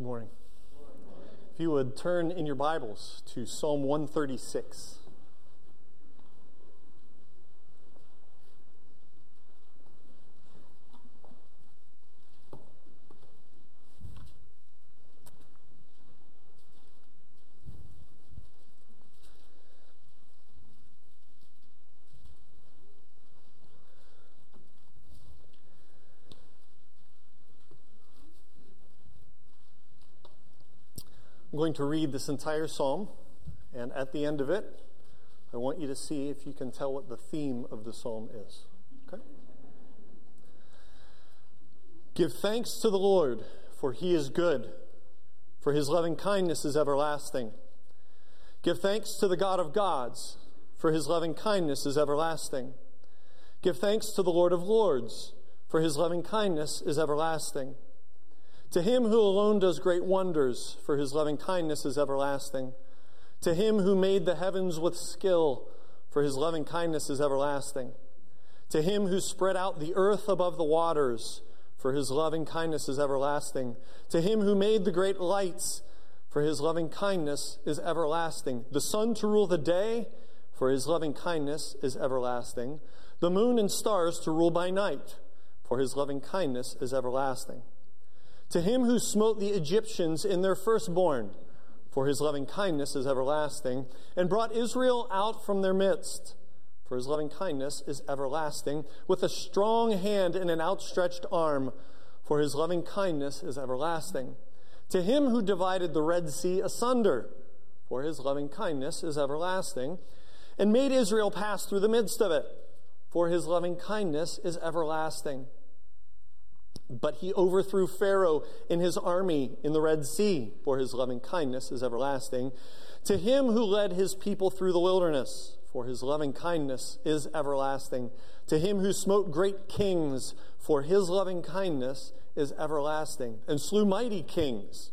Good morning. If you would turn in your Bibles to Psalm 136. Going to read this entire psalm, and at the end of it, I want you to see if you can tell what the theme of the psalm is. Okay? Give thanks to the Lord, for he is good, for his loving kindness is everlasting. Give thanks to the God of gods, for his loving kindness is everlasting. Give thanks to the Lord of lords, for his loving kindness is everlasting. To him who alone does great wonders, for his loving kindness is everlasting. To him who made the heavens with skill, for his loving kindness is everlasting. To him who spread out the earth above the waters, for his loving kindness is everlasting. To him who made the great lights, for his loving kindness is everlasting. The sun to rule the day, for his loving kindness is everlasting. The moon and stars to rule by night, for his loving kindness is everlasting to him who smote the Egyptians in their firstborn, for his loving kindness is everlasting, and brought Israel out from their midst, for his loving kindness is everlasting, with a strong hand and an outstretched arm, for his loving kindness is everlasting. To him who divided the Red Sea asunder, for his loving kindness is everlasting, and made Israel pass through the midst of it, for his loving kindness is everlasting but he overthrew Pharaoh in his army in the Red Sea, for his loving kindness is everlasting. To him who led his people through the wilderness, for his loving kindness is everlasting. To him who smote great kings, for his loving kindness is everlasting. And slew mighty kings,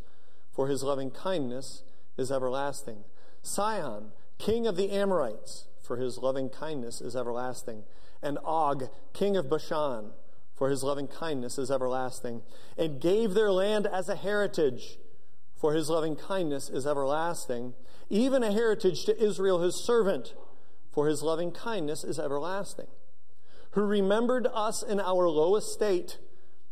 for his loving kindness is everlasting. Sihon, king of the Amorites, for his loving kindness is everlasting. And Og, king of Bashan, for his loving kindness is everlasting, and gave their land as a heritage, for his loving kindness is everlasting, even a heritage to Israel his servant, for his loving kindness is everlasting, who remembered us in our low estate,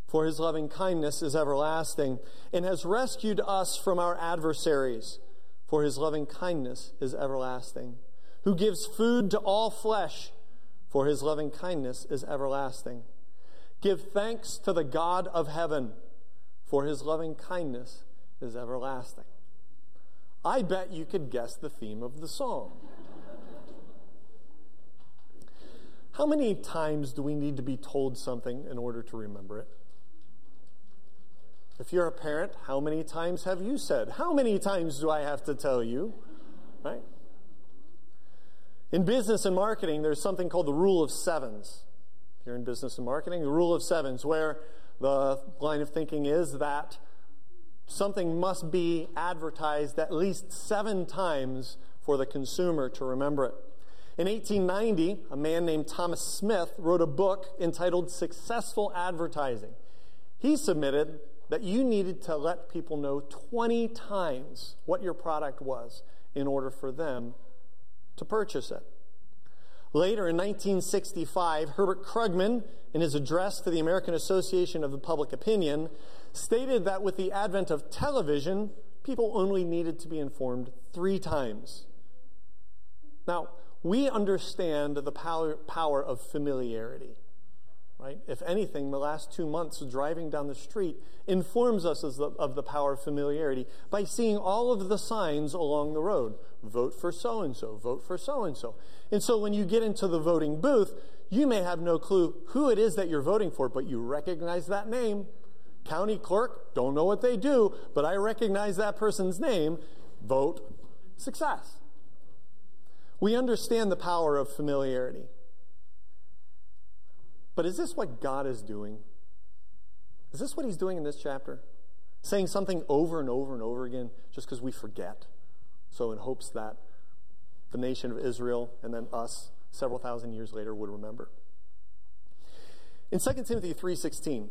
for his loving kindness is everlasting, and has rescued us from our adversaries, for his loving kindness is everlasting, who gives food to all flesh, for his loving kindness is everlasting Give thanks to the God of heaven, for his loving kindness is everlasting. I bet you could guess the theme of the song. How many times do we need to be told something in order to remember it? If you're a parent, how many times have you said, How many times do I have to tell you? Right? In business and marketing, there's something called the rule of sevens you're in business and marketing, the rule of sevens, where the line of thinking is that something must be advertised at least seven times for the consumer to remember it. In 1890, a man named Thomas Smith wrote a book entitled Successful Advertising. He submitted that you needed to let people know 20 times what your product was in order for them to purchase it. Later in 1965, Herbert Krugman, in his address to the American Association of the Public Opinion, stated that with the advent of television, people only needed to be informed three times. Now, we understand the power, power of familiarity right? If anything, the last two months driving down the street informs us the, of the power of familiarity by seeing all of the signs along the road. Vote for so and so, vote for so and so. And so when you get into the voting booth, you may have no clue who it is that you're voting for, but you recognize that name. County clerk, don't know what they do, but I recognize that person's name. Vote success. We understand the power of familiarity. But is this what God is doing? Is this what He's doing in this chapter? Saying something over and over and over again just because we forget. So, in hopes that the nation of Israel and then us several thousand years later would remember. In 2 Timothy 3:16,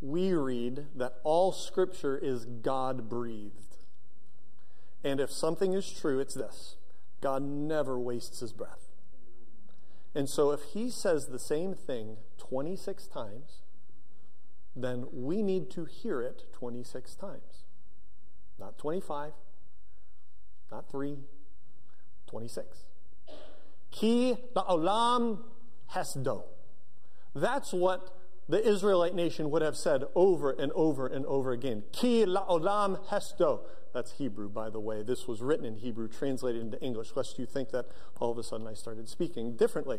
we read that all scripture is God breathed. And if something is true, it's this God never wastes his breath. And so if he says the same thing 26 times, then we need to hear it 26 times. Not 25, not 3, 26. Ki la'olam hesdo. That's what the Israelite nation would have said over and over and over again. Ki la'olam hesto. That's Hebrew, by the way. This was written in Hebrew, translated into English, lest you think that all of a sudden I started speaking differently.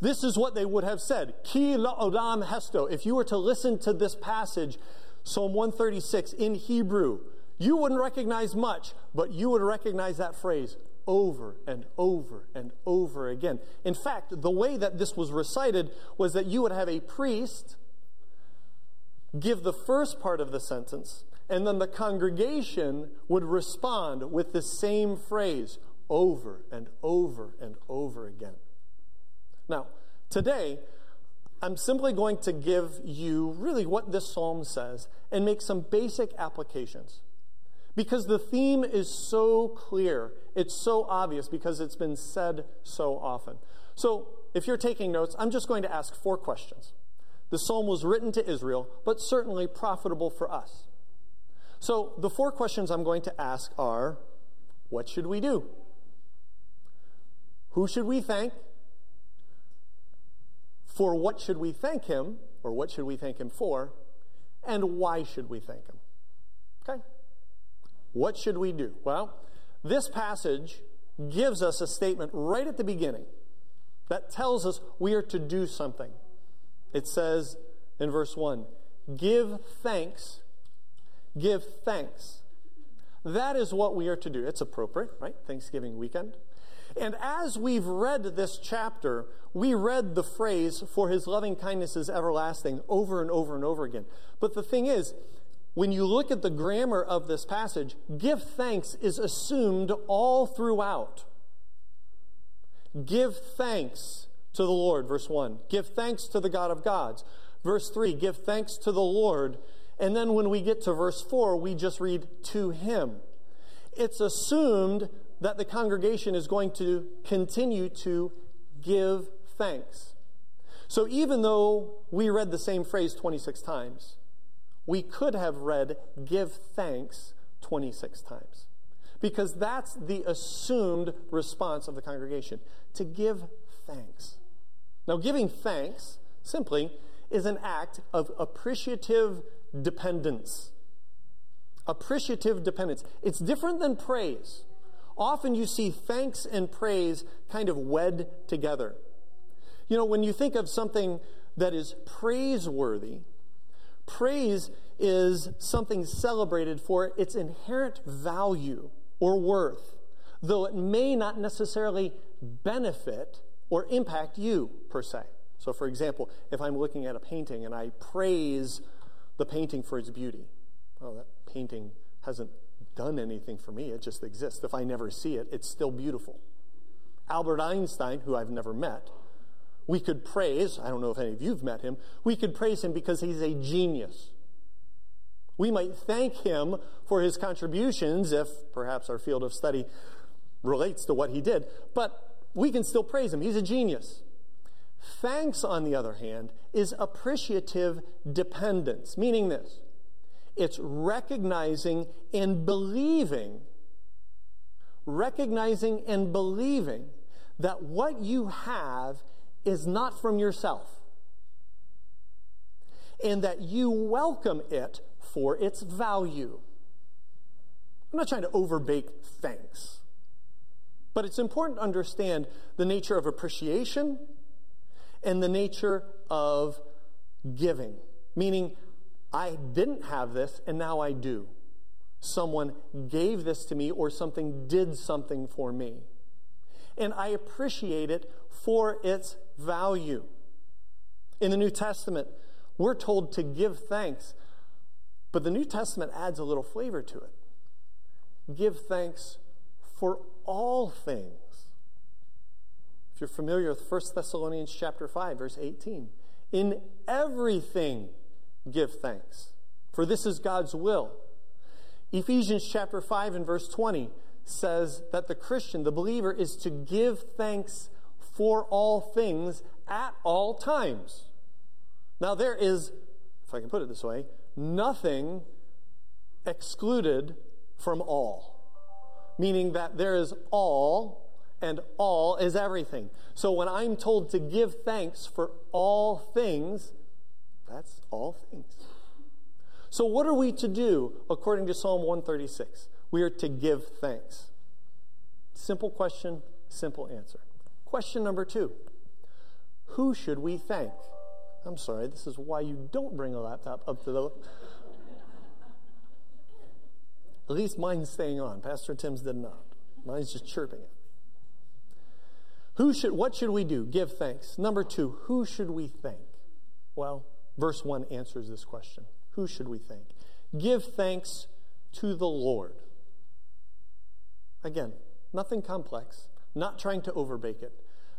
This is what they would have said. Ki la'olam hesto. If you were to listen to this passage, Psalm 136 in Hebrew, you wouldn't recognize much, but you would recognize that phrase over and over and over again. In fact, the way that this was recited was that you would have a priest give the first part of the sentence, and then the congregation would respond with the same phrase over and over and over again. Now, today, I'm simply going to give you really what this psalm says and make some basic applications. Because the theme is so clear, it's so obvious because it's been said so often. So, if you're taking notes, I'm just going to ask four questions. The psalm was written to Israel, but certainly profitable for us. So, the four questions I'm going to ask are what should we do? Who should we thank? For what should we thank him? Or what should we thank him for? And why should we thank him? Okay? What should we do? Well, this passage gives us a statement right at the beginning that tells us we are to do something. It says in verse 1 Give thanks. Give thanks. That is what we are to do. It's appropriate, right? Thanksgiving weekend. And as we've read this chapter, we read the phrase, for his loving kindness is everlasting, over and over and over again. But the thing is, when you look at the grammar of this passage, give thanks is assumed all throughout. Give thanks to the Lord, verse 1. Give thanks to the God of gods. Verse 3, give thanks to the Lord. And then when we get to verse 4, we just read to him. It's assumed that the congregation is going to continue to give thanks. So even though we read the same phrase 26 times, we could have read give thanks 26 times. Because that's the assumed response of the congregation to give thanks. Now, giving thanks simply is an act of appreciative dependence. Appreciative dependence. It's different than praise. Often you see thanks and praise kind of wed together. You know, when you think of something that is praiseworthy, Praise is something celebrated for its inherent value or worth, though it may not necessarily benefit or impact you per se. So, for example, if I'm looking at a painting and I praise the painting for its beauty, well, that painting hasn't done anything for me, it just exists. If I never see it, it's still beautiful. Albert Einstein, who I've never met, we could praise, I don't know if any of you've met him, we could praise him because he's a genius. We might thank him for his contributions if perhaps our field of study relates to what he did, but we can still praise him. He's a genius. Thanks, on the other hand, is appreciative dependence, meaning this it's recognizing and believing, recognizing and believing that what you have is not from yourself, and that you welcome it for its value. I'm not trying to overbake thanks, but it's important to understand the nature of appreciation and the nature of giving, meaning, I didn't have this and now I do. Someone gave this to me or something did something for me. And I appreciate it for its value. In the New Testament, we're told to give thanks, but the New Testament adds a little flavor to it. Give thanks for all things. If you're familiar with 1 Thessalonians chapter 5 verse 18, in everything give thanks, for this is God's will. Ephesians chapter 5 and verse 20 says that the Christian, the believer, is to give thanks for all things at all times. Now, there is, if I can put it this way, nothing excluded from all, meaning that there is all and all is everything. So when I'm told to give thanks for all things, that's all things. So, what are we to do according to Psalm 136? We are to give thanks. Simple question, simple answer. Question number two Who should we thank? I'm sorry, this is why you don't bring a laptop up to the. At least mine's staying on. Pastor Tim's did not. Mine's just chirping at me. Who should, what should we do? Give thanks. Number two, who should we thank? Well, verse 1 answers this question. Who should we thank? Give thanks to the Lord. Again, nothing complex, not trying to overbake it,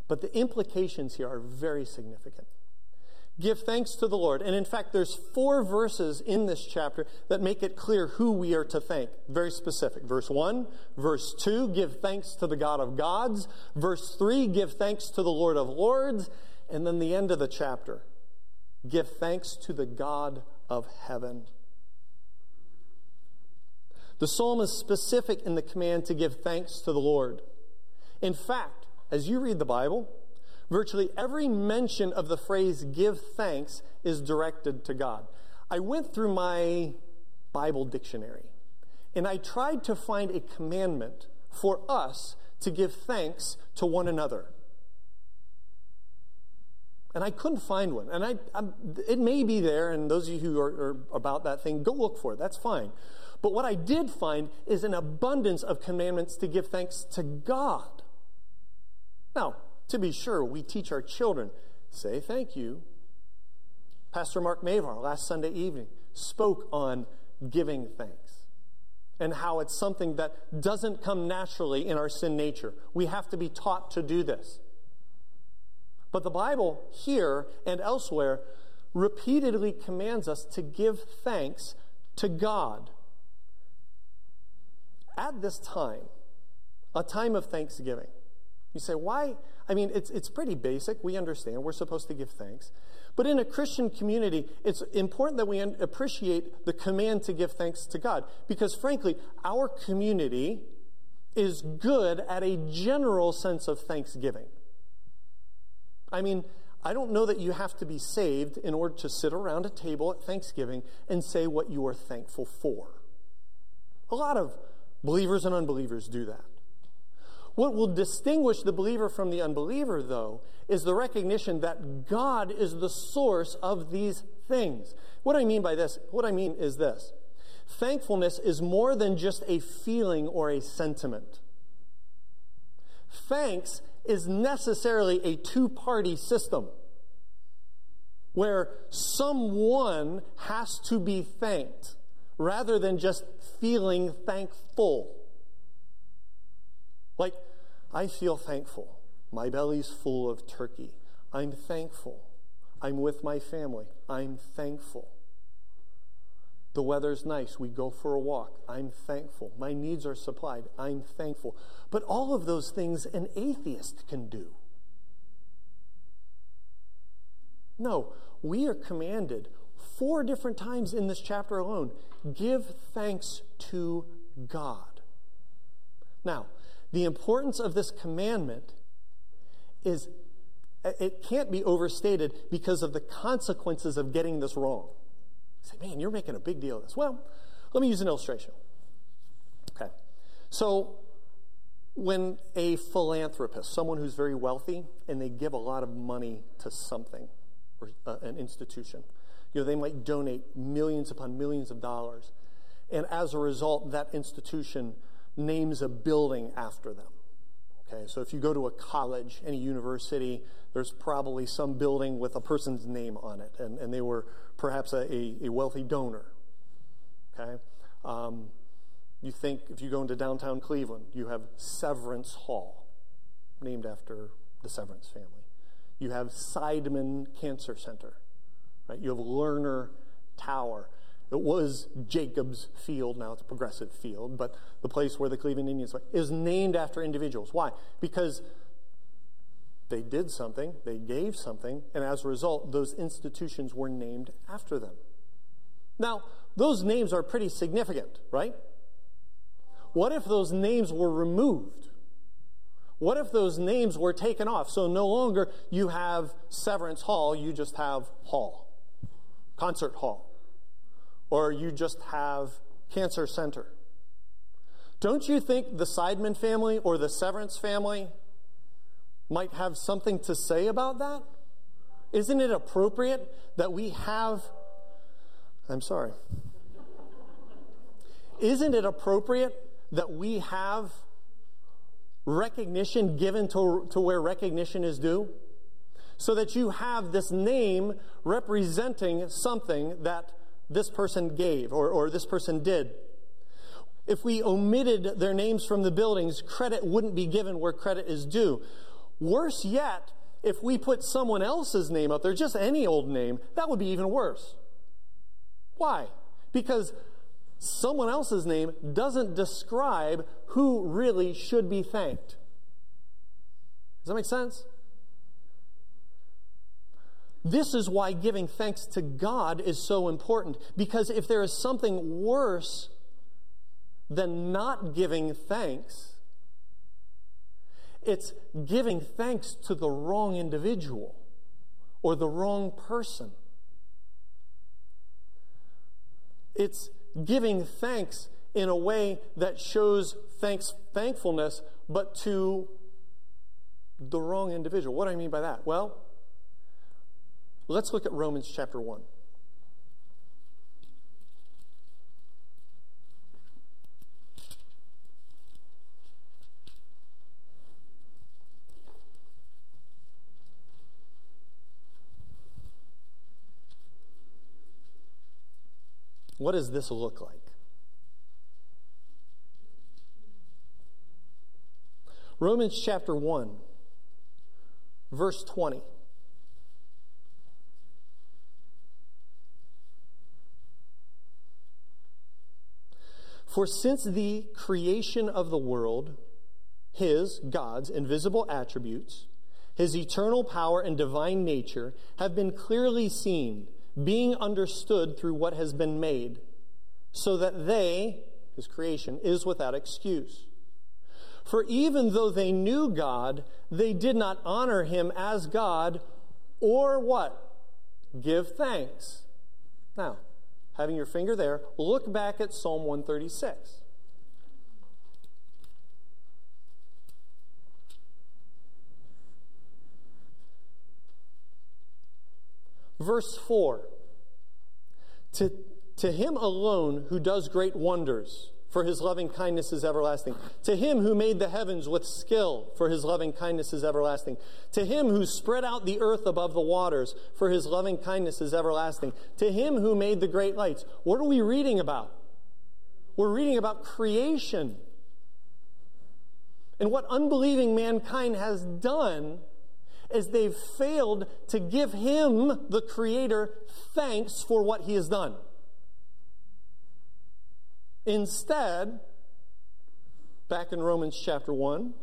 but the implications here are very significant. Give thanks to the Lord. And in fact, there's four verses in this chapter that make it clear who we are to thank. Very specific. Verse 1, verse 2, give thanks to the God of gods. Verse 3, give thanks to the Lord of lords. And then the end of the chapter, give thanks to the God of heaven. The psalm is specific in the command to give thanks to the Lord. In fact, as you read the Bible, virtually every mention of the phrase give thanks is directed to God. I went through my Bible dictionary and I tried to find a commandment for us to give thanks to one another. And I couldn't find one. And I, I'm, it may be there, and those of you who are, are about that thing, go look for it. That's fine. But what I did find is an abundance of commandments to give thanks to God. Now, to be sure, we teach our children say thank you. Pastor Mark Mavar last Sunday evening spoke on giving thanks and how it's something that doesn't come naturally in our sin nature. We have to be taught to do this. But the Bible here and elsewhere repeatedly commands us to give thanks to God. At this time, a time of thanksgiving, you say, why? I mean, it's, it's pretty basic. We understand. We're supposed to give thanks. But in a Christian community, it's important that we appreciate the command to give thanks to God. Because frankly, our community is good at a general sense of thanksgiving. I mean, I don't know that you have to be saved in order to sit around a table at Thanksgiving and say what you are thankful for. A lot of believers and unbelievers do that. What will distinguish the believer from the unbeliever, though, is the recognition that God is the source of these things. What I mean by this, what I mean is this thankfulness is more than just a feeling or a sentiment. Thanks is necessarily a two party system where someone has to be thanked rather than just feeling thankful. Like, I feel thankful. My belly's full of turkey. I'm thankful. I'm with my family. I'm thankful. The weather's nice. We go for a walk. I'm thankful. My needs are supplied. I'm thankful. But all of those things an atheist can do. No, we are commanded four different times in this chapter alone give thanks to God. Now, the importance of this commandment is it can't be overstated because of the consequences of getting this wrong. You say, man, you're making a big deal of this. Well, let me use an illustration. Okay. So, when a philanthropist, someone who's very wealthy, and they give a lot of money to something or uh, an institution, you know, they might donate millions upon millions of dollars. And as a result, that institution names a building after them. Okay, so if you go to a college, any university, there's probably some building with a person's name on it, and, and they were perhaps a, a, wealthy donor. Okay? Um, you think if you go into downtown Cleveland, you have Severance Hall, named after the Severance family. You have Seidman Cancer Center, right? You have Lerner Tower. It was Jacob's Field. Now it's progressive field, but the place where the Cleveland Indians play is named after individuals. Why? Because they did something, they gave something, and as a result, those institutions were named after them. Now, those names are pretty significant, right? What if those names were removed? What if those names were taken off? So no longer you have Severance Hall, you just have Hall, Concert Hall, or you just have Cancer Center. Don't you think the Seidman family or the Severance family might have something to say about that? Isn't it appropriate that we have. I'm sorry. Isn't it appropriate that we have recognition given to, to where recognition is due? So that you have this name representing something that this person gave or, or this person did. If we omitted their names from the buildings, credit wouldn't be given where credit is due. Worse yet, if we put someone else's name up there, just any old name, that would be even worse. Why? Because someone else's name doesn't describe who really should be thanked. Does that make sense? This is why giving thanks to God is so important. Because if there is something worse than not giving thanks, it's giving thanks to the wrong individual or the wrong person. It's giving thanks in a way that shows thanks, thankfulness, but to the wrong individual. What do I mean by that? Well, let's look at Romans chapter 1. What does this look like? Romans chapter 1, verse 20. For since the creation of the world, his, God's, invisible attributes, his eternal power and divine nature have been clearly seen, being understood through what has been made, so that they, his creation, is without excuse. For even though they knew God, they did not honor him as God or what? Give thanks. Now, having your finger there, look back at Psalm 136. Verse 4 to, to him alone who does great wonders for his loving kindness is everlasting. To him who made the heavens with skill, for his loving kindness is everlasting. To him who spread out the earth above the waters, for his loving kindness is everlasting. To him who made the great lights. What are we reading about? We're reading about creation. And what unbelieving mankind has done is they've failed to give him, the Creator, thanks for what he has done. Instead, back in Romans chapter 1,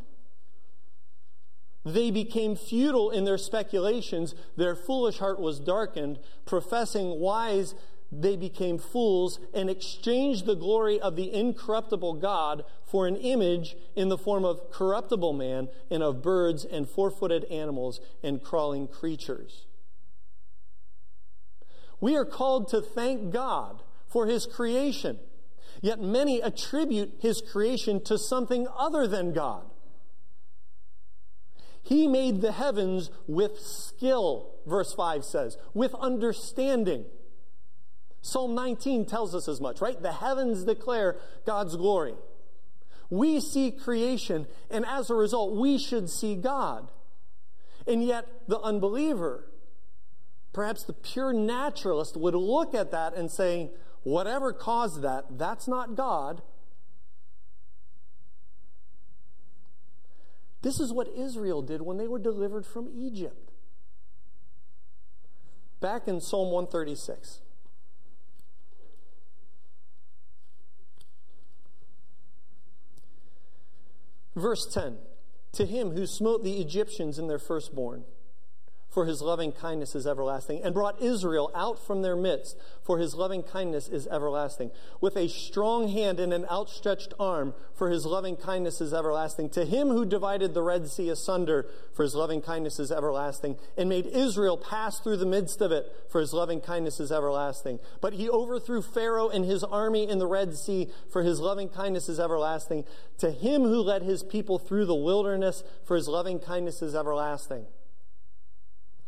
they became futile in their speculations. Their foolish heart was darkened. Professing wise, they became fools and exchanged the glory of the incorruptible God for an image in the form of corruptible man and of birds and four footed animals and crawling creatures. We are called to thank God for his creation. Yet many attribute his creation to something other than God. He made the heavens with skill, verse 5 says, with understanding. Psalm 19 tells us as much, right? The heavens declare God's glory. We see creation, and as a result, we should see God. And yet, the unbeliever, perhaps the pure naturalist, would look at that and say, Whatever caused that, that's not God. This is what Israel did when they were delivered from Egypt. Back in Psalm 136. Verse 10 To him who smote the Egyptians in their firstborn for his loving kindness is everlasting, and brought Israel out from their midst, for his loving kindness is everlasting. With a strong hand and an outstretched arm, for his loving kindness is everlasting. To him who divided the Red Sea asunder, for his loving kindness is everlasting, and made Israel pass through the midst of it, for his loving kindness is everlasting. But he overthrew Pharaoh and his army in the Red Sea, for his loving kindness is everlasting. To him who led his people through the wilderness, for his loving kindness is everlasting.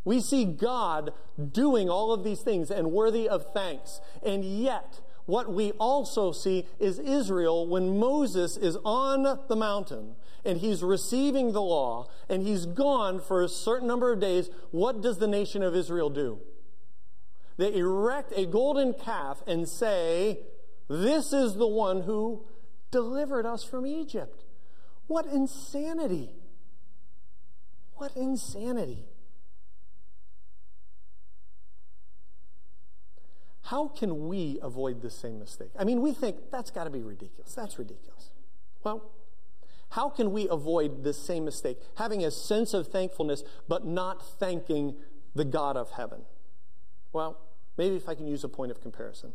We see God doing all of these things and worthy of thanks. And yet, what we also see is Israel when Moses is on the mountain and he's receiving the law and he's gone for a certain number of days. What does the nation of Israel do? They erect a golden calf and say, This is the one who delivered us from Egypt. What insanity! What insanity! How can we avoid the same mistake? I mean, we think that's got to be ridiculous. That's ridiculous. Well, how can we avoid this same mistake? Having a sense of thankfulness, but not thanking the God of heaven. Well, maybe if I can use a point of comparison.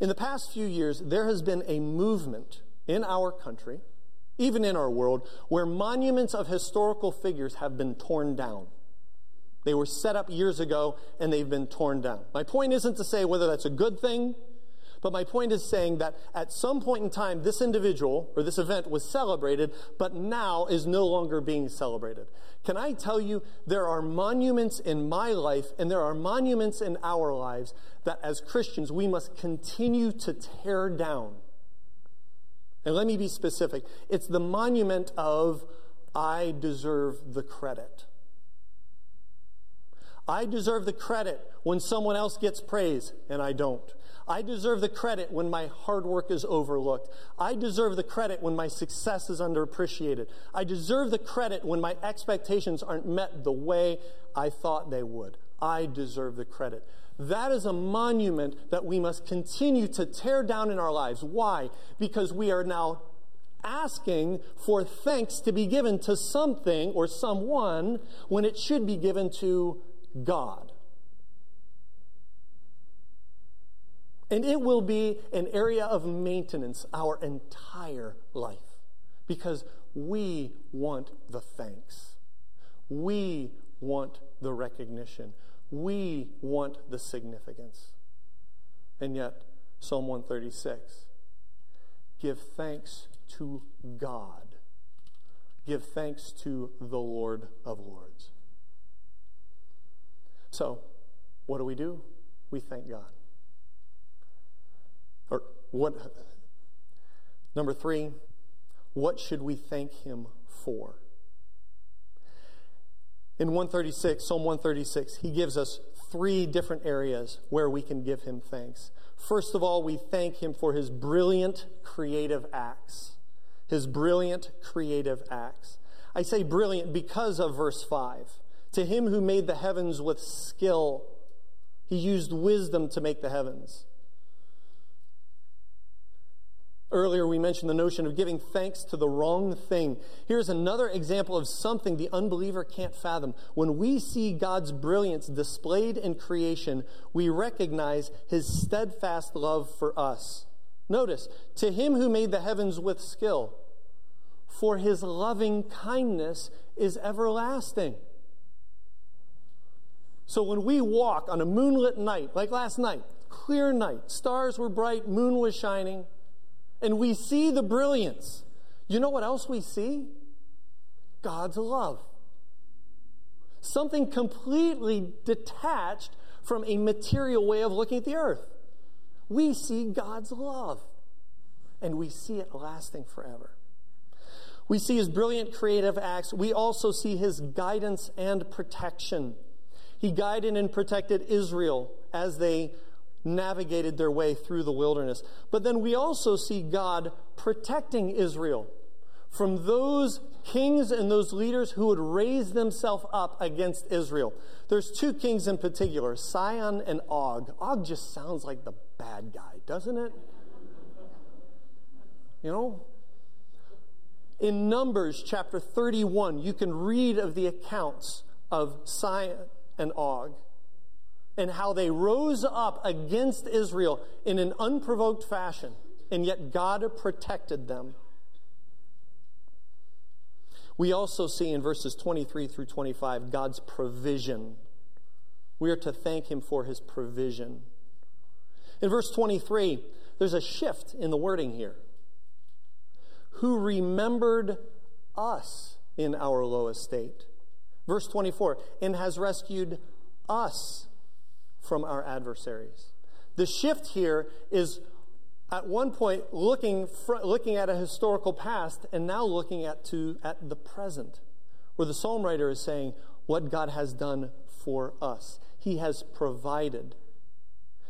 In the past few years, there has been a movement in our country, even in our world, where monuments of historical figures have been torn down. They were set up years ago and they've been torn down. My point isn't to say whether that's a good thing, but my point is saying that at some point in time, this individual or this event was celebrated, but now is no longer being celebrated. Can I tell you, there are monuments in my life and there are monuments in our lives that as Christians we must continue to tear down. And let me be specific it's the monument of, I deserve the credit. I deserve the credit when someone else gets praise and I don't. I deserve the credit when my hard work is overlooked. I deserve the credit when my success is underappreciated. I deserve the credit when my expectations aren't met the way I thought they would. I deserve the credit. That is a monument that we must continue to tear down in our lives. Why? Because we are now asking for thanks to be given to something or someone when it should be given to God. And it will be an area of maintenance our entire life because we want the thanks. We want the recognition. We want the significance. And yet, Psalm 136 give thanks to God, give thanks to the Lord of Lords. So, what do we do? We thank God. Or what? Number three, what should we thank Him for? In 136, Psalm 136, he gives us three different areas where we can give him thanks. First of all, we thank him for his brilliant creative acts. His brilliant creative acts. I say brilliant because of verse 5. To him who made the heavens with skill, he used wisdom to make the heavens. Earlier, we mentioned the notion of giving thanks to the wrong thing. Here's another example of something the unbeliever can't fathom. When we see God's brilliance displayed in creation, we recognize his steadfast love for us. Notice, to him who made the heavens with skill, for his loving kindness is everlasting. So when we walk on a moonlit night, like last night, clear night, stars were bright, moon was shining, and we see the brilliance, you know what else we see? God's love. Something completely detached from a material way of looking at the earth. We see God's love, and we see it lasting forever. We see his brilliant creative acts. We also see his guidance and protection. He guided and protected Israel as they navigated their way through the wilderness. But then we also see God protecting Israel from those kings and those leaders who would raise themselves up against Israel. There's two kings in particular, Sihon and Og. Og just sounds like the bad guy, doesn't it? You know? In Numbers chapter 31, you can read of the accounts of Sihon and Og and how they rose up against Israel in an unprovoked fashion, and yet God protected them. We also see in verses 23 through 25 God's provision. We are to thank Him for His provision. In verse 23, there's a shift in the wording here. Who remembered us in our low estate. Verse 24, and has rescued us from our adversaries. The shift here is at one point looking, fr- looking at a historical past and now looking at, to, at the present, where the psalm writer is saying what God has done for us. He has provided.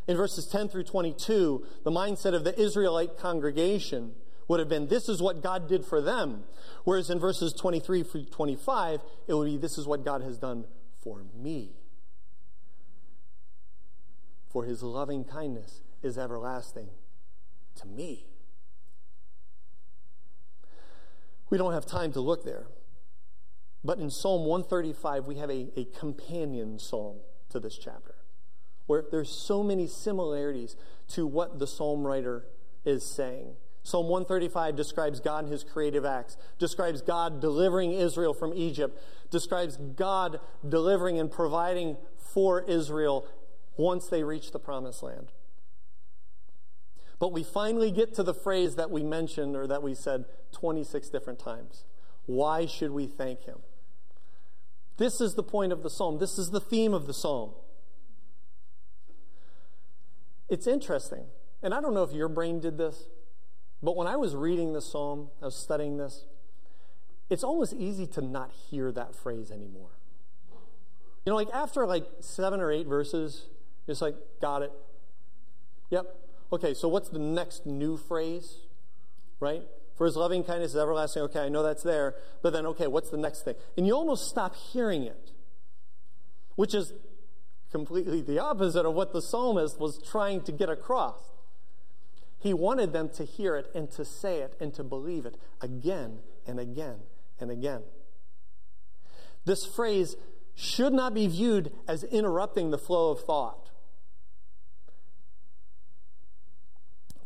In verses 10 through 22, the mindset of the Israelite congregation would have been this is what God did for them. Whereas in verses 23 through 25, it would be this is what God has done for me. For his loving kindness is everlasting to me. We don't have time to look there. But in Psalm 135, we have a, a companion psalm to this chapter where there's so many similarities to what the psalm writer is saying. Psalm 135 describes God and his creative acts, describes God delivering Israel from Egypt, describes God delivering and providing for Israel once they reach the promised land. But we finally get to the phrase that we mentioned or that we said 26 different times. Why should we thank him? This is the point of the psalm. This is the theme of the psalm. It's interesting. And I don't know if your brain did this, but when I was reading the psalm, I was studying this, it's almost easy to not hear that phrase anymore. You know, like after like seven or eight verses, it's like, got it. Yep, Okay, so what's the next new phrase? Right? For his loving kindness is everlasting. Okay, I know that's there. But then, okay, what's the next thing? And you almost stop hearing it, which is completely the opposite of what the psalmist was trying to get across. He wanted them to hear it and to say it and to believe it again and again and again. This phrase should not be viewed as interrupting the flow of thought.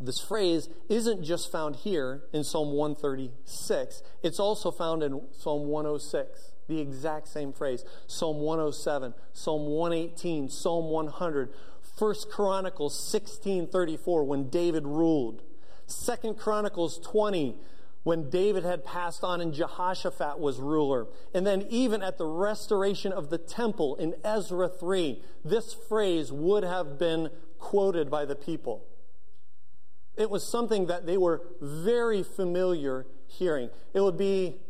this phrase isn't just found here in Psalm 136, it's also found in Psalm 106, the exact same phrase. Psalm 107, Psalm 118, Psalm 100, 1 Chronicles 16:34 when David ruled. 2 Chronicles 20 when David had passed on and Jehoshaphat was ruler. And then even at the restoration of the temple in Ezra 3, this phrase would have been quoted by the people. It was something that they were very familiar hearing. It would be,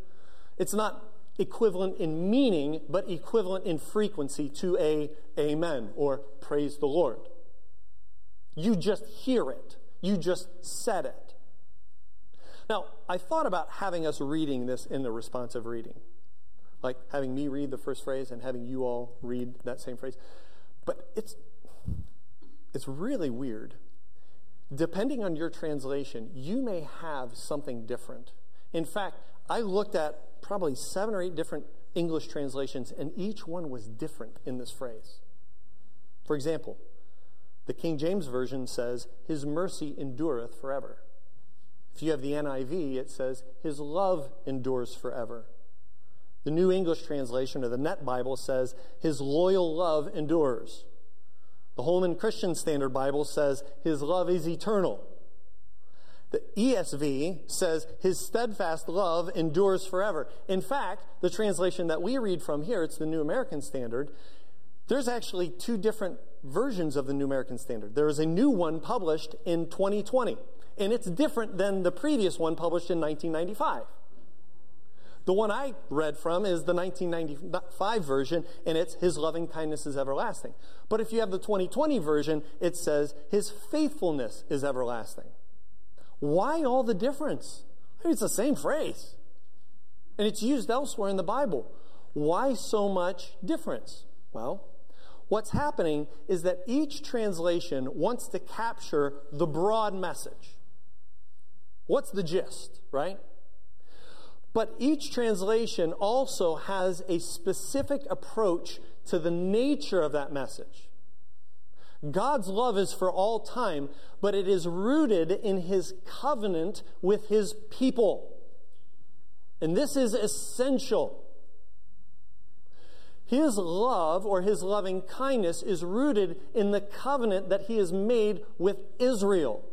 it's not equivalent in meaning, but equivalent in frequency to a amen or praise the Lord. You just hear it. You just said it. Now, I thought about having us reading this in the responsive reading, like having me read the first phrase and having you all read that same phrase. But it's, it's really weird depending on your translation, you may have something different. In fact, I looked at probably seven or eight different English translations, and each one was different in this phrase. For example, the King James Version says, His mercy endureth forever. If you have the NIV, it says, His love endures forever. The New English Translation, or the Net Bible, says, His loyal love endures. The Holman Christian Standard Bible says his love is eternal. The ESV says his steadfast love endures forever. In fact, the translation that we read from here, it's the New American Standard, there's actually two different versions of the New American Standard. There is a new one published in 2020, and it's different than the previous one published in 1995. The one I read from is the 1995 version, and it's His loving kindness is everlasting. But if you have the 2020 version, it says His faithfulness is everlasting. Why all the difference? I mean, it's the same phrase, and it's used elsewhere in the Bible. Why so much difference? Well, what's happening is that each translation wants to capture the broad message. What's the gist, right? But each translation also has a specific approach to the nature of that message. God's love is for all time, but it is rooted in his covenant with his people. And this is essential. His love or his loving kindness is rooted in the covenant that he has made with Israel.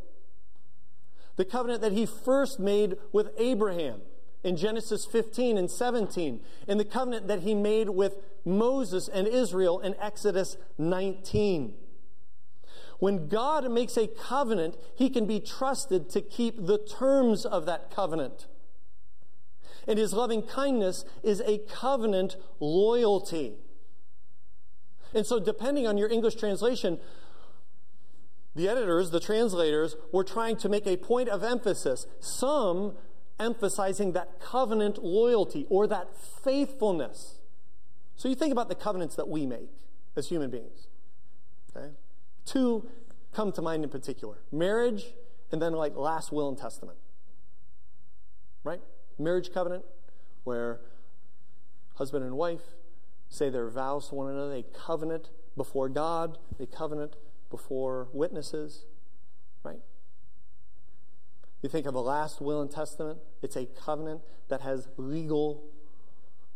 The covenant that he first made with Abraham in Genesis 15 and 17, and the covenant that he made with Moses and Israel in Exodus 19. When God makes a covenant, he can be trusted to keep the terms of that covenant. And his loving kindness is a covenant loyalty. And so, depending on your English translation, the editors, the translators, were trying to make a point of emphasis. Some emphasizing that covenant loyalty or that faithfulness. So you think about the covenants that we make as human beings. Okay? Two come to mind in particular marriage, and then like last will and testament. Right? Marriage covenant, where husband and wife say their vows to one another, they covenant before God, they covenant before witnesses. Right? You think of a last will and testament, it's a covenant that has legal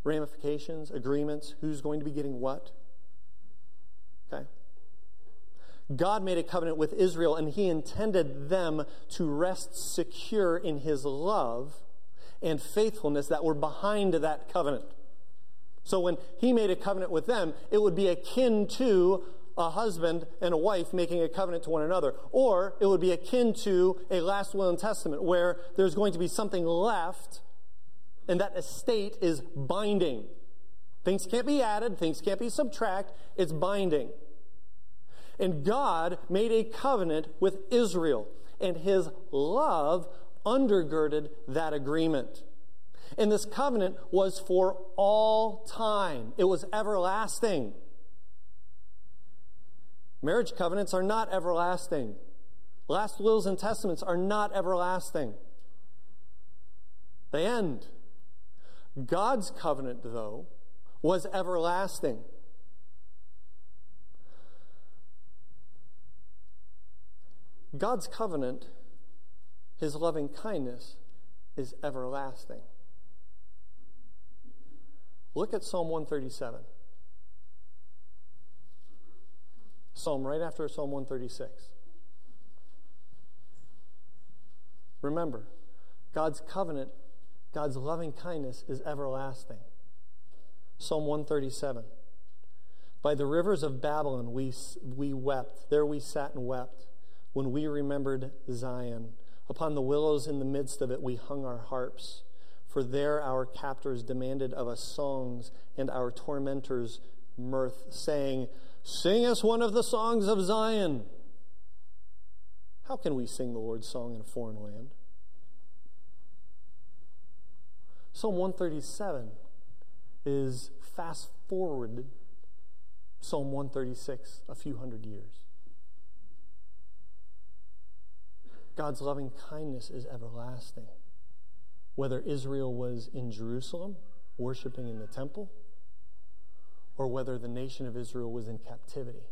ramifications, agreements, who's going to be getting what. Okay? God made a covenant with Israel and he intended them to rest secure in his love and faithfulness that were behind that covenant. So when he made a covenant with them, it would be akin to a husband and a wife making a covenant to one another. Or it would be akin to a last will and testament where there's going to be something left and that estate is binding. Things can't be added, things can't be subtracted, it's binding. And God made a covenant with Israel, and his love undergirded that agreement. And this covenant was for all time, it was everlasting. Marriage covenants are not everlasting. Last wills and testaments are not everlasting. They end. God's covenant, though, was everlasting. God's covenant, his loving kindness, is everlasting. Look at Psalm 137. Psalm right after Psalm 136. Remember, God's covenant, God's loving kindness is everlasting. Psalm 137. By the rivers of Babylon we, we wept. There we sat and wept when we remembered Zion. Upon the willows in the midst of it we hung our harps. For there our captors demanded of us songs and our tormentors mirth, saying, Sing us one of the songs of Zion. How can we sing the Lord's song in a foreign land? Psalm 137 is fast forwarded Psalm 136 a few hundred years. God's loving kindness is everlasting. Whether Israel was in Jerusalem, worshiping in the temple, or whether the nation of Israel was in captivity,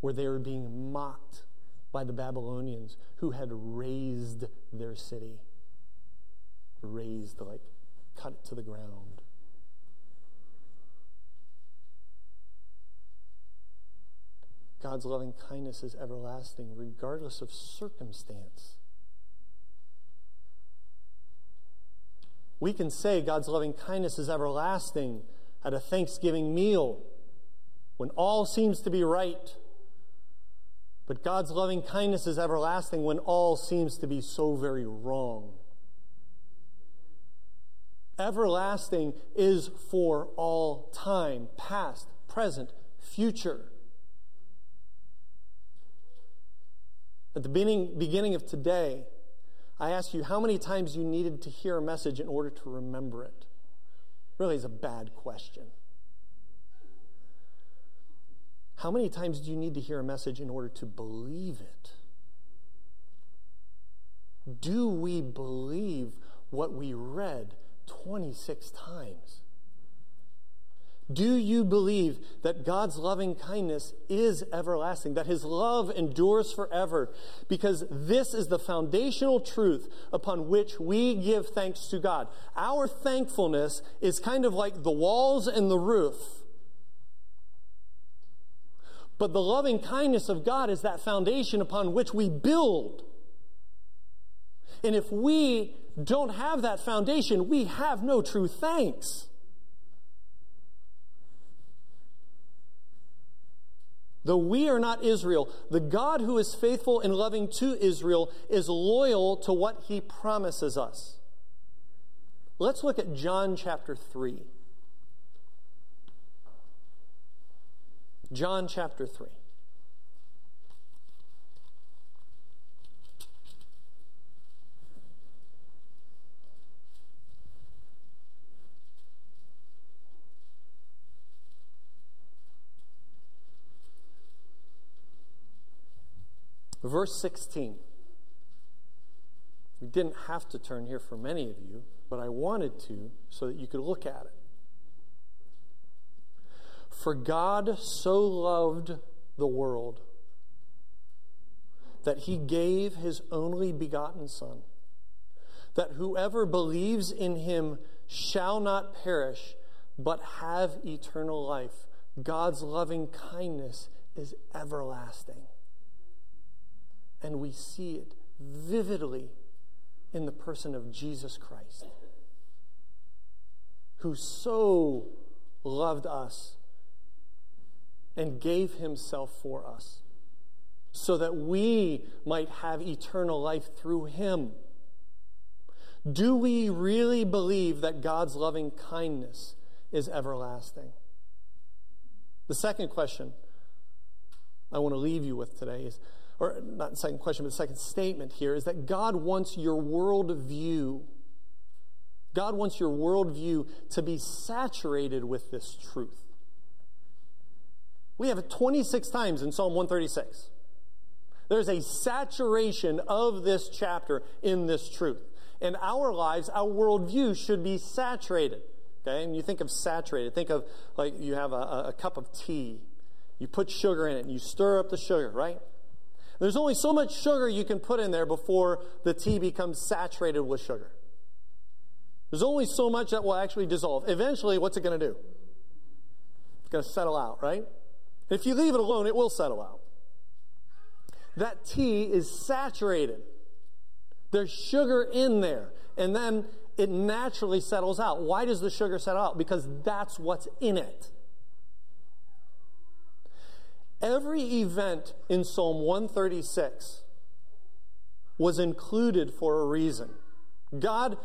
where they were being mocked by the Babylonians who had razed their city. Razed, like cut it to the ground. God's loving kindness is everlasting, regardless of circumstance. We can say God's loving kindness is everlasting at a Thanksgiving meal when all seems to be right. But God's loving kindness is everlasting when all seems to be so very wrong. Everlasting is for all time, past, present, future. At the beginning, beginning of today, I asked you how many times you needed to hear a message in order to remember it really is a bad question. How many times do you need to hear a message in order to believe it? Do we believe what we read 26 times? Do you believe that God's loving kindness is everlasting, that his love endures forever? Because this is the foundational truth upon which we give thanks to God. Our thankfulness is kind of like the walls and the roof. But the loving kindness of God is that foundation upon which we build. And if we don't have that foundation, we have no true thanks. Though we are not Israel, the God who is faithful and loving to Israel is loyal to what he promises us. Let's look at John chapter 3. John chapter 3. Verse 16. We didn't have to turn here for many of you, but I wanted to so that you could look at it. For God so loved the world that he gave his only begotten Son, that whoever believes in him shall not perish, but have eternal life. God's loving kindness is everlasting. And we see it vividly in the person of Jesus Christ, who so loved us and gave himself for us so that we might have eternal life through him. Do we really believe that God's loving kindness is everlasting? The second question I want to leave you with today is or not the second question, but the second statement here is that God wants your worldview. God wants your worldview to be saturated with this truth. We have it 26 times in Psalm 136. There's a saturation of this chapter in this truth. In our lives, our worldview should be saturated. Okay? And you think of saturated, think of like you have a, a cup of tea. You put sugar in it and you stir up the sugar, right? There's only so much sugar you can put in there before the tea becomes saturated with sugar. There's only so much that will actually dissolve. Eventually, what's it going to do? It's going to settle out, right? If you leave it alone, it will settle out. That tea is saturated. There's sugar in there. And then it naturally settles out. Why does the sugar settle out? Because that's what's in it. Every event in Psalm 136 was included for a reason. God,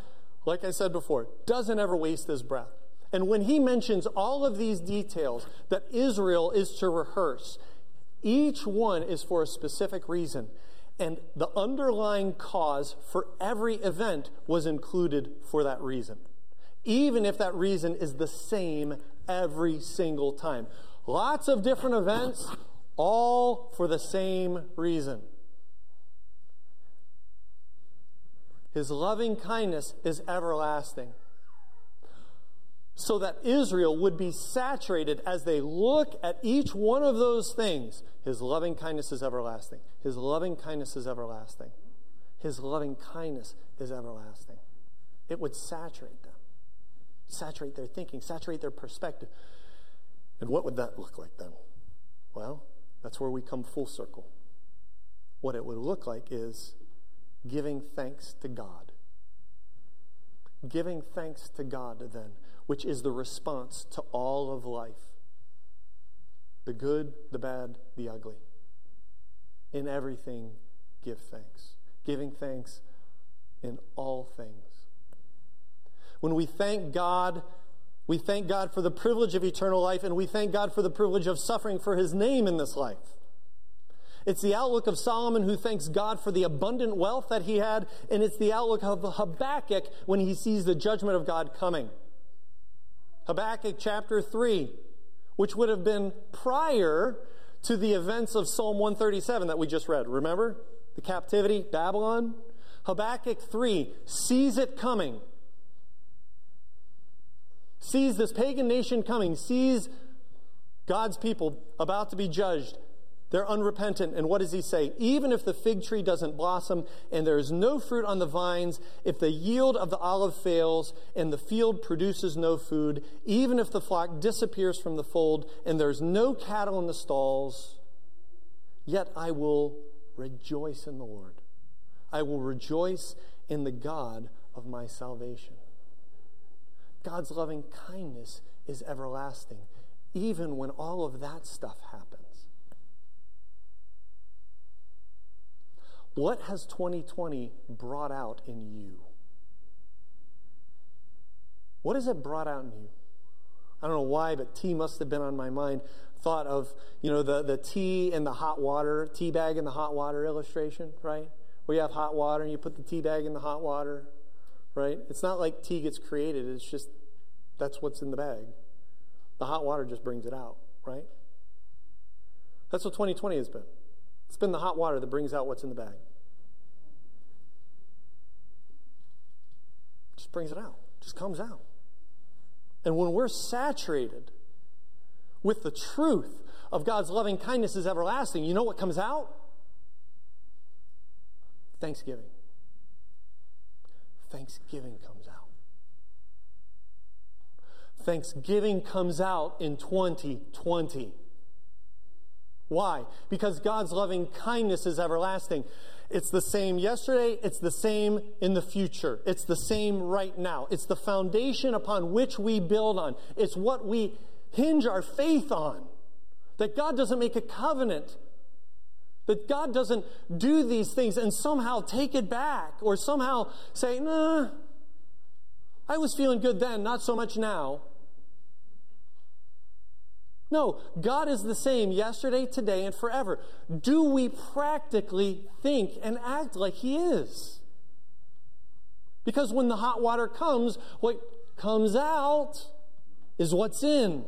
like I said before, doesn't ever waste his breath. And when he mentions all of these details that Israel is to rehearse, each one is for a specific reason. And the underlying cause for every event was included for that reason, even if that reason is the same every single time. Lots of different events, all for the same reason. His loving kindness is everlasting. So that Israel would be saturated as they look at each one of those things. His loving kindness is everlasting. His loving kindness is everlasting. His loving kindness is everlasting. It would saturate them, saturate their thinking, saturate their perspective. And what would that look like then? Well, that's where we come full circle. What it would look like is giving thanks to God. Giving thanks to God, then, which is the response to all of life the good, the bad, the ugly. In everything, give thanks. Giving thanks in all things. When we thank God we thank God for the privilege of eternal life, and we thank God for the privilege of suffering for his name in this life. It's the outlook of Solomon who thanks God for the abundant wealth that he had, and it's the outlook of Habakkuk when he sees the judgment of God coming. Habakkuk chapter 3, which would have been prior to the events of Psalm 137 that we just read. Remember? The captivity, Babylon. Habakkuk 3 sees it coming. Sees this pagan nation coming, sees God's people about to be judged. They're unrepentant. And what does he say? Even if the fig tree doesn't blossom and there is no fruit on the vines, if the yield of the olive fails and the field produces no food, even if the flock disappears from the fold and there's no cattle in the stalls, yet I will rejoice in the Lord. I will rejoice in the God of my salvation. God's loving kindness is everlasting, even when all of that stuff happens. What has 2020 brought out in you? What has it brought out in you? I don't know why, but tea must have been on my mind. Thought of, you know, the, the tea in the hot water, tea bag in the hot water illustration, right? Where you have hot water and you put the tea bag in the hot water, right? It's not like tea gets created, it's just that's what's in the bag. The hot water just brings it out, right? That's what 2020 has been. It's been the hot water that brings out what's in the bag. Just brings it out, just comes out. And when we're saturated with the truth of God's loving kindness is everlasting, you know what comes out? Thanksgiving. Thanksgiving comes out. Thanksgiving comes out in 2020. Why? Because God's loving kindness is everlasting. It's the same yesterday, it's the same in the future. It's the same right now. It's the foundation upon which we build on. It's what we hinge our faith on. That God doesn't make a covenant. That God doesn't do these things and somehow take it back or somehow say, nah, I was feeling good then, not so much now. No, God is the same yesterday, today, and forever. Do we practically think and act like He is? Because when the hot water comes, what comes out is what's in.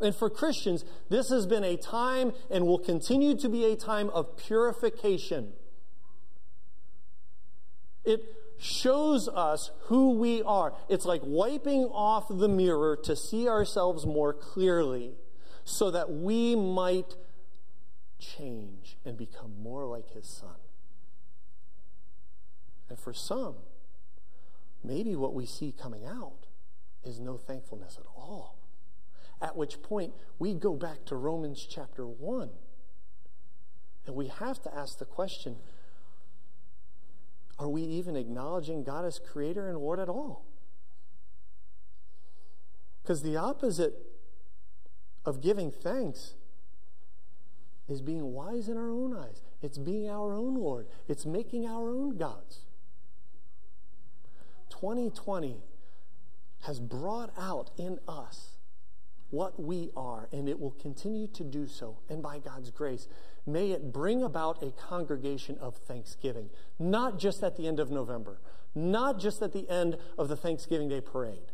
And for Christians, this has been a time and will continue to be a time of purification. It shows us who we are. It's like wiping off the mirror to see ourselves more clearly so that we might change and become more like his son. And for some, maybe what we see coming out is no thankfulness at all. At which point, we go back to Romans chapter 1. And we have to ask the question are we even acknowledging God as creator and Lord at all? Because the opposite of giving thanks is being wise in our own eyes. It's being our own Lord. It's making our own gods. 2020 has brought out in us what we are, and it will continue to do so. And by God's grace, may it bring about a congregation of thanksgiving, not just at the end of November, not just at the end of the Thanksgiving Day parade,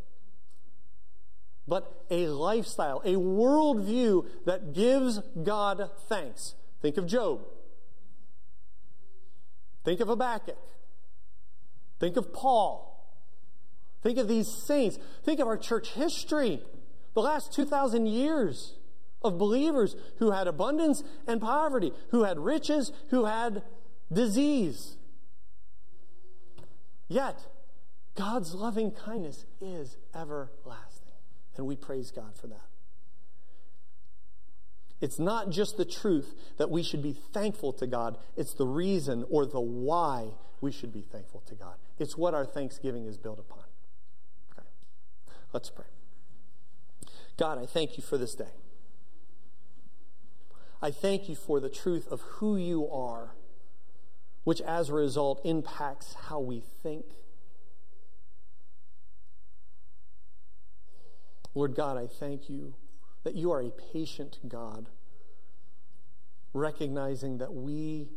but a lifestyle, a worldview that gives God thanks. Think of Job. Think of Habakkuk. Think of Paul. Think of these saints. Think of our church history, the last 2,000 years of believers who had abundance and poverty, who had riches, who had disease. Yet, God's loving kindness is everlasting. And we praise God for that. It's not just the truth that we should be thankful to God, it's the reason or the why we should be thankful to God. It's what our thanksgiving is built upon. Okay. Let's pray. God, I thank you for this day. I thank you for the truth of who you are, which as a result impacts how we think. Lord God, I thank you that you are a patient God, recognizing that we,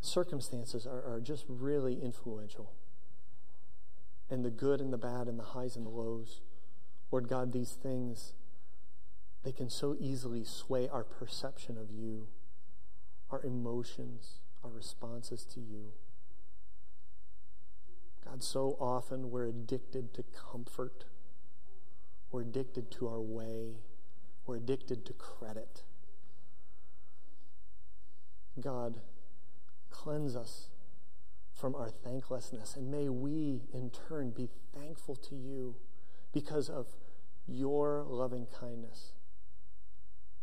circumstances are, are just really influential. And the good and the bad and the highs and the lows. Lord God, these things they can so easily sway our perception of you, our emotions, our responses to you. God, so often we're addicted to comfort. We're addicted to our way. We're addicted to credit. God, cleanse us from our thanklessness, and may we in turn be thankful to you because of your loving kindness,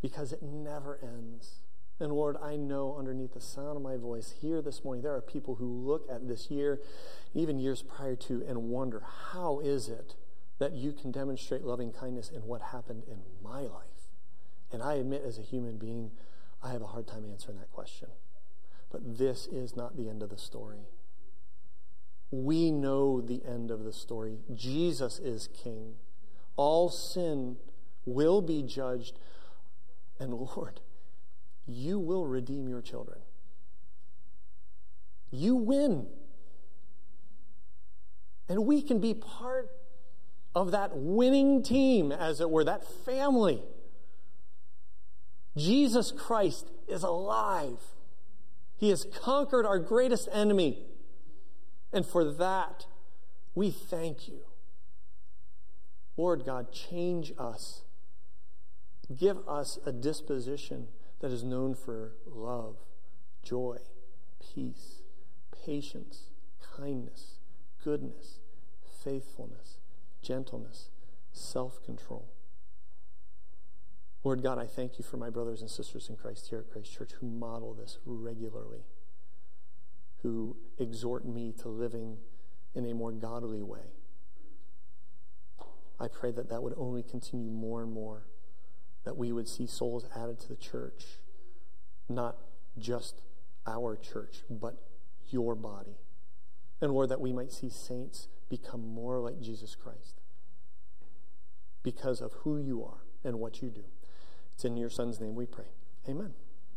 because it never ends. And Lord, I know underneath the sound of my voice here this morning, there are people who look at this year, even years prior to, and wonder, how is it that you can demonstrate loving kindness in what happened in my life? And I admit, as a human being, I have a hard time answering that question. But this is not the end of the story. We know the end of the story. Jesus is king. All sin will be judged. And Lord, you will redeem your children. You win. And we can be part of that winning team, as it were, that family. Jesus Christ is alive. He has conquered our greatest enemy. And for that, we thank you. Lord God, change us. Give us a disposition that is known for love, joy, peace, patience, kindness, goodness, faithfulness, gentleness, self control. Lord God, I thank you for my brothers and sisters in Christ here at Christ Church who model this regularly, who exhort me to living in a more godly way. I pray that that would only continue more and more that we would see souls added to the church, not just our church, but your body. And Lord, that we might see saints become more like Jesus Christ because of who you are and what you do. It's in your Son's name we pray. Amen.